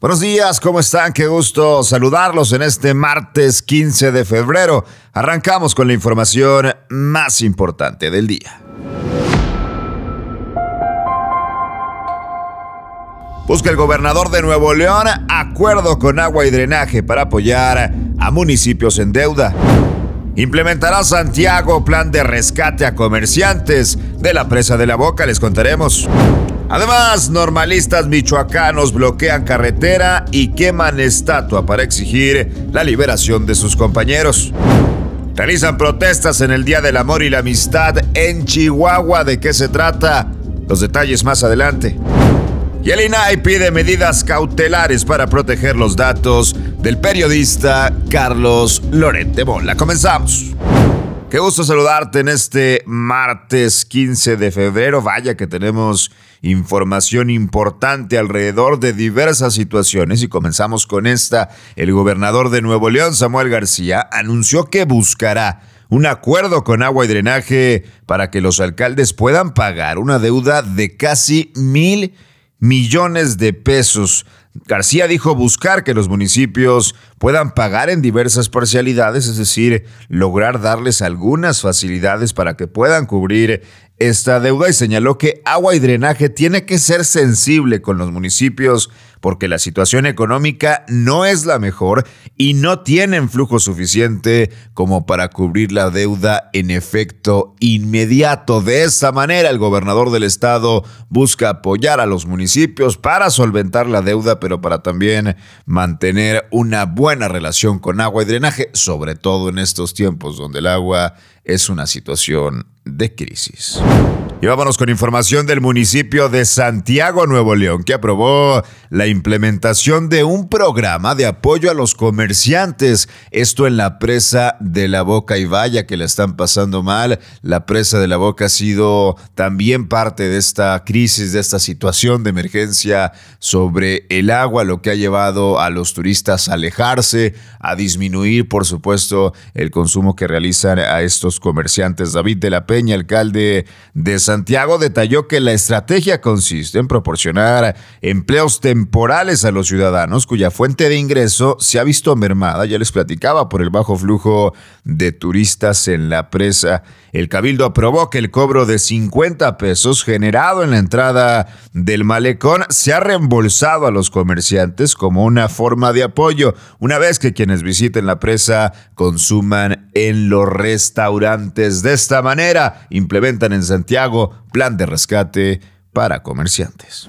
Buenos días, ¿cómo están? Qué gusto saludarlos en este martes 15 de febrero. Arrancamos con la información más importante del día. Busca el gobernador de Nuevo León acuerdo con agua y drenaje para apoyar a municipios en deuda. Implementará Santiago plan de rescate a comerciantes de la presa de la Boca, les contaremos. Además, normalistas michoacanos bloquean carretera y queman estatua para exigir la liberación de sus compañeros. Realizan protestas en el Día del Amor y la Amistad en Chihuahua. ¿De qué se trata? Los detalles más adelante. Y el INAI pide medidas cautelares para proteger los datos del periodista Carlos Lorente Mola. Comenzamos. Qué gusto saludarte en este martes 15 de febrero. Vaya que tenemos información importante alrededor de diversas situaciones y comenzamos con esta. El gobernador de Nuevo León, Samuel García, anunció que buscará un acuerdo con agua y drenaje para que los alcaldes puedan pagar una deuda de casi mil millones de pesos García dijo buscar que los municipios puedan pagar en diversas parcialidades, es decir, lograr darles algunas facilidades para que puedan cubrir esta deuda y señaló que agua y drenaje tiene que ser sensible con los municipios porque la situación económica no es la mejor y no tienen flujo suficiente como para cubrir la deuda en efecto inmediato. De esta manera, el gobernador del estado busca apoyar a los municipios para solventar la deuda, pero para también mantener una buena relación con agua y drenaje, sobre todo en estos tiempos donde el agua es una situación de crisis. Y vámonos con información del municipio de Santiago, Nuevo León, que aprobó la implementación de un programa de apoyo a los comerciantes. Esto en la presa de la Boca y vaya que la están pasando mal. La presa de la Boca ha sido también parte de esta crisis, de esta situación de emergencia sobre el agua, lo que ha llevado a los turistas a alejarse, a disminuir, por supuesto, el consumo que realizan a estos comerciantes. David de la Peña, alcalde de Santiago detalló que la estrategia consiste en proporcionar empleos temporales a los ciudadanos cuya fuente de ingreso se ha visto mermada, ya les platicaba, por el bajo flujo de turistas en la presa. El cabildo aprobó que el cobro de 50 pesos generado en la entrada del malecón se ha reembolsado a los comerciantes como una forma de apoyo, una vez que quienes visiten la presa consuman en los restaurantes. De esta manera, implementan en Santiago plan de rescate para comerciantes.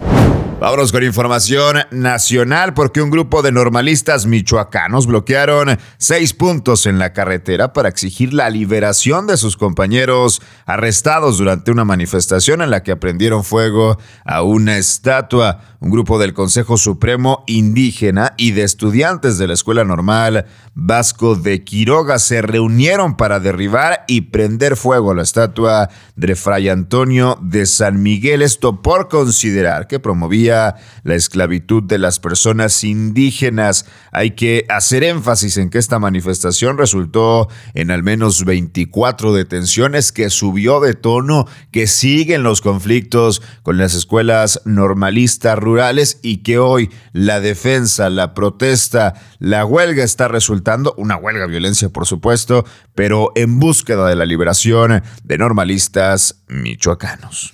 Vámonos con información nacional porque un grupo de normalistas michoacanos bloquearon seis puntos en la carretera para exigir la liberación de sus compañeros arrestados durante una manifestación en la que aprendieron fuego a una estatua. Un grupo del Consejo Supremo Indígena y de estudiantes de la Escuela Normal Vasco de Quiroga se reunieron para derribar y prender fuego a la estatua de Fray Antonio de San Miguel. Esto por considerar que promovía la esclavitud de las personas indígenas. Hay que hacer énfasis en que esta manifestación resultó en al menos 24 detenciones, que subió de tono, que siguen los conflictos con las escuelas normalistas rurales y que hoy la defensa, la protesta, la huelga está resultando, una huelga violencia por supuesto, pero en búsqueda de la liberación de normalistas michoacanos.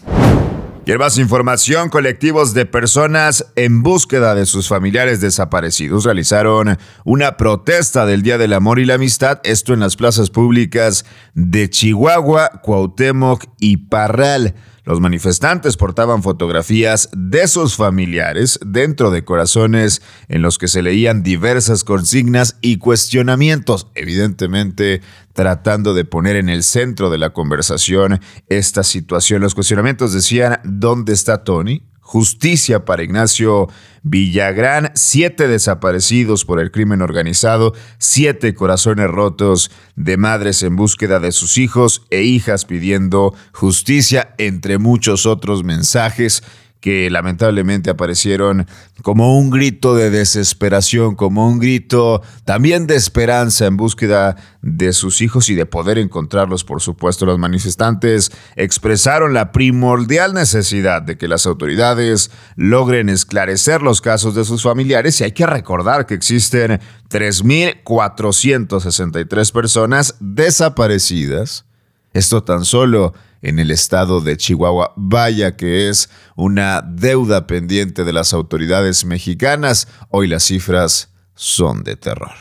Y más información, colectivos de personas en búsqueda de sus familiares desaparecidos realizaron una protesta del Día del Amor y la Amistad, esto en las plazas públicas de Chihuahua, Cuauhtémoc y Parral. Los manifestantes portaban fotografías de sus familiares dentro de corazones en los que se leían diversas consignas y cuestionamientos, evidentemente tratando de poner en el centro de la conversación esta situación. Los cuestionamientos decían, ¿dónde está Tony? Justicia para Ignacio Villagrán, siete desaparecidos por el crimen organizado, siete corazones rotos de madres en búsqueda de sus hijos e hijas pidiendo justicia, entre muchos otros mensajes que lamentablemente aparecieron como un grito de desesperación, como un grito también de esperanza en búsqueda de sus hijos y de poder encontrarlos, por supuesto. Los manifestantes expresaron la primordial necesidad de que las autoridades logren esclarecer los casos de sus familiares y hay que recordar que existen 3.463 personas desaparecidas. Esto tan solo en el estado de Chihuahua. Vaya que es una deuda pendiente de las autoridades mexicanas. Hoy las cifras son de terror.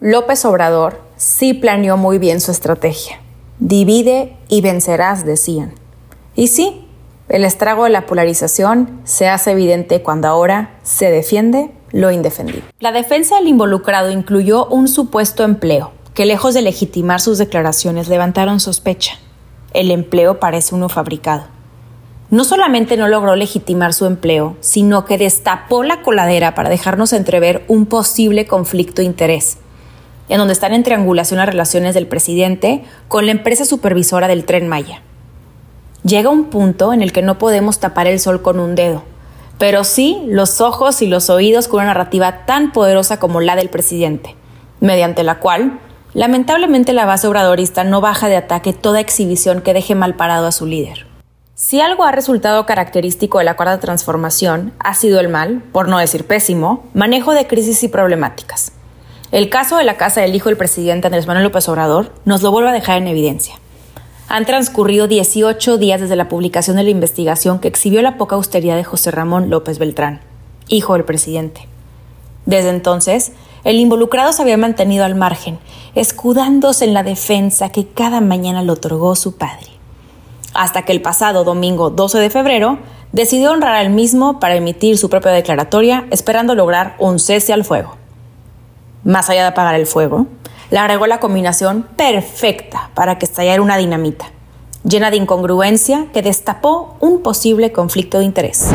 López Obrador sí planeó muy bien su estrategia. Divide y vencerás, decían. Y sí, el estrago de la polarización se hace evidente cuando ahora se defiende lo indefendible. La defensa del involucrado incluyó un supuesto empleo, que lejos de legitimar sus declaraciones levantaron sospecha el empleo parece uno fabricado. No solamente no logró legitimar su empleo, sino que destapó la coladera para dejarnos entrever un posible conflicto de interés, en donde están en triangulación las relaciones del presidente con la empresa supervisora del tren Maya. Llega un punto en el que no podemos tapar el sol con un dedo, pero sí los ojos y los oídos con una narrativa tan poderosa como la del presidente, mediante la cual Lamentablemente la base obradorista no baja de ataque toda exhibición que deje mal parado a su líder. Si algo ha resultado característico de la cuarta transformación ha sido el mal, por no decir pésimo, manejo de crisis y problemáticas. El caso de la casa del hijo del presidente Andrés Manuel López Obrador nos lo vuelve a dejar en evidencia. Han transcurrido 18 días desde la publicación de la investigación que exhibió la poca austeridad de José Ramón López Beltrán, hijo del presidente. Desde entonces, el involucrado se había mantenido al margen, escudándose en la defensa que cada mañana le otorgó su padre. Hasta que el pasado domingo 12 de febrero decidió honrar al mismo para emitir su propia declaratoria, esperando lograr un cese al fuego. Más allá de apagar el fuego, le agregó la combinación perfecta para que estallara una dinamita, llena de incongruencia que destapó un posible conflicto de interés.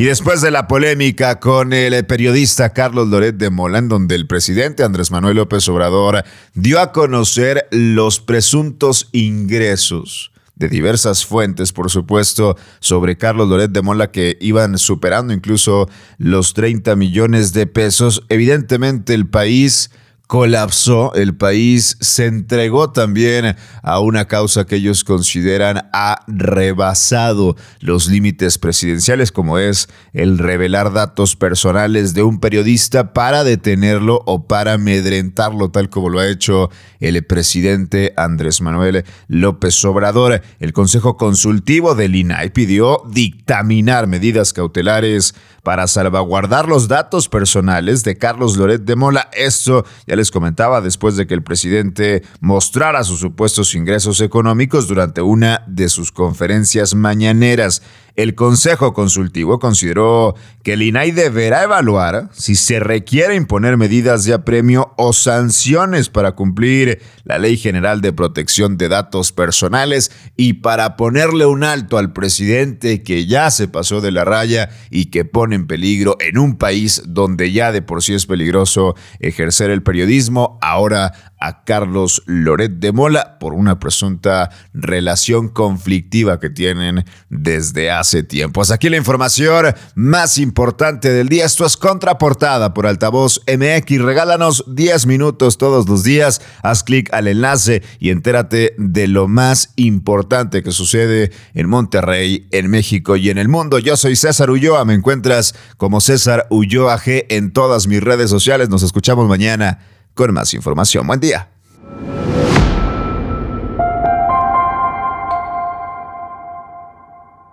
Y después de la polémica con el periodista Carlos Loret de Mola, en donde el presidente Andrés Manuel López Obrador dio a conocer los presuntos ingresos de diversas fuentes, por supuesto, sobre Carlos Loret de Mola que iban superando incluso los 30 millones de pesos. Evidentemente el país colapsó, el país se entregó también a una causa que ellos consideran ha rebasado los límites presidenciales, como es el revelar datos personales de un periodista para detenerlo o para amedrentarlo, tal como lo ha hecho el presidente Andrés Manuel López Obrador. El Consejo Consultivo del INAI pidió dictaminar medidas cautelares para salvaguardar los datos personales de Carlos Loret de Mola. Esto ya les comentaba después de que el presidente mostrara sus supuestos ingresos económicos durante una de sus conferencias mañaneras. El Consejo Consultivo consideró que el INAI deberá evaluar si se requiere imponer medidas de apremio o sanciones para cumplir la Ley General de Protección de Datos Personales y para ponerle un alto al presidente que ya se pasó de la raya y que pone en peligro en un país donde ya de por sí es peligroso ejercer el periodismo, ahora a Carlos Loret de Mola por una presunta relación conflictiva que tienen desde hace tiempo. Hasta aquí la información más importante del día. Esto es contraportada por Altavoz MX. Regálanos 10 minutos todos los días. Haz clic al enlace y entérate de lo más importante que sucede en Monterrey, en México y en el mundo. Yo soy César Ulloa. Me encuentras como César Ulloa G en todas mis redes sociales. Nos escuchamos mañana con más información. Buen día.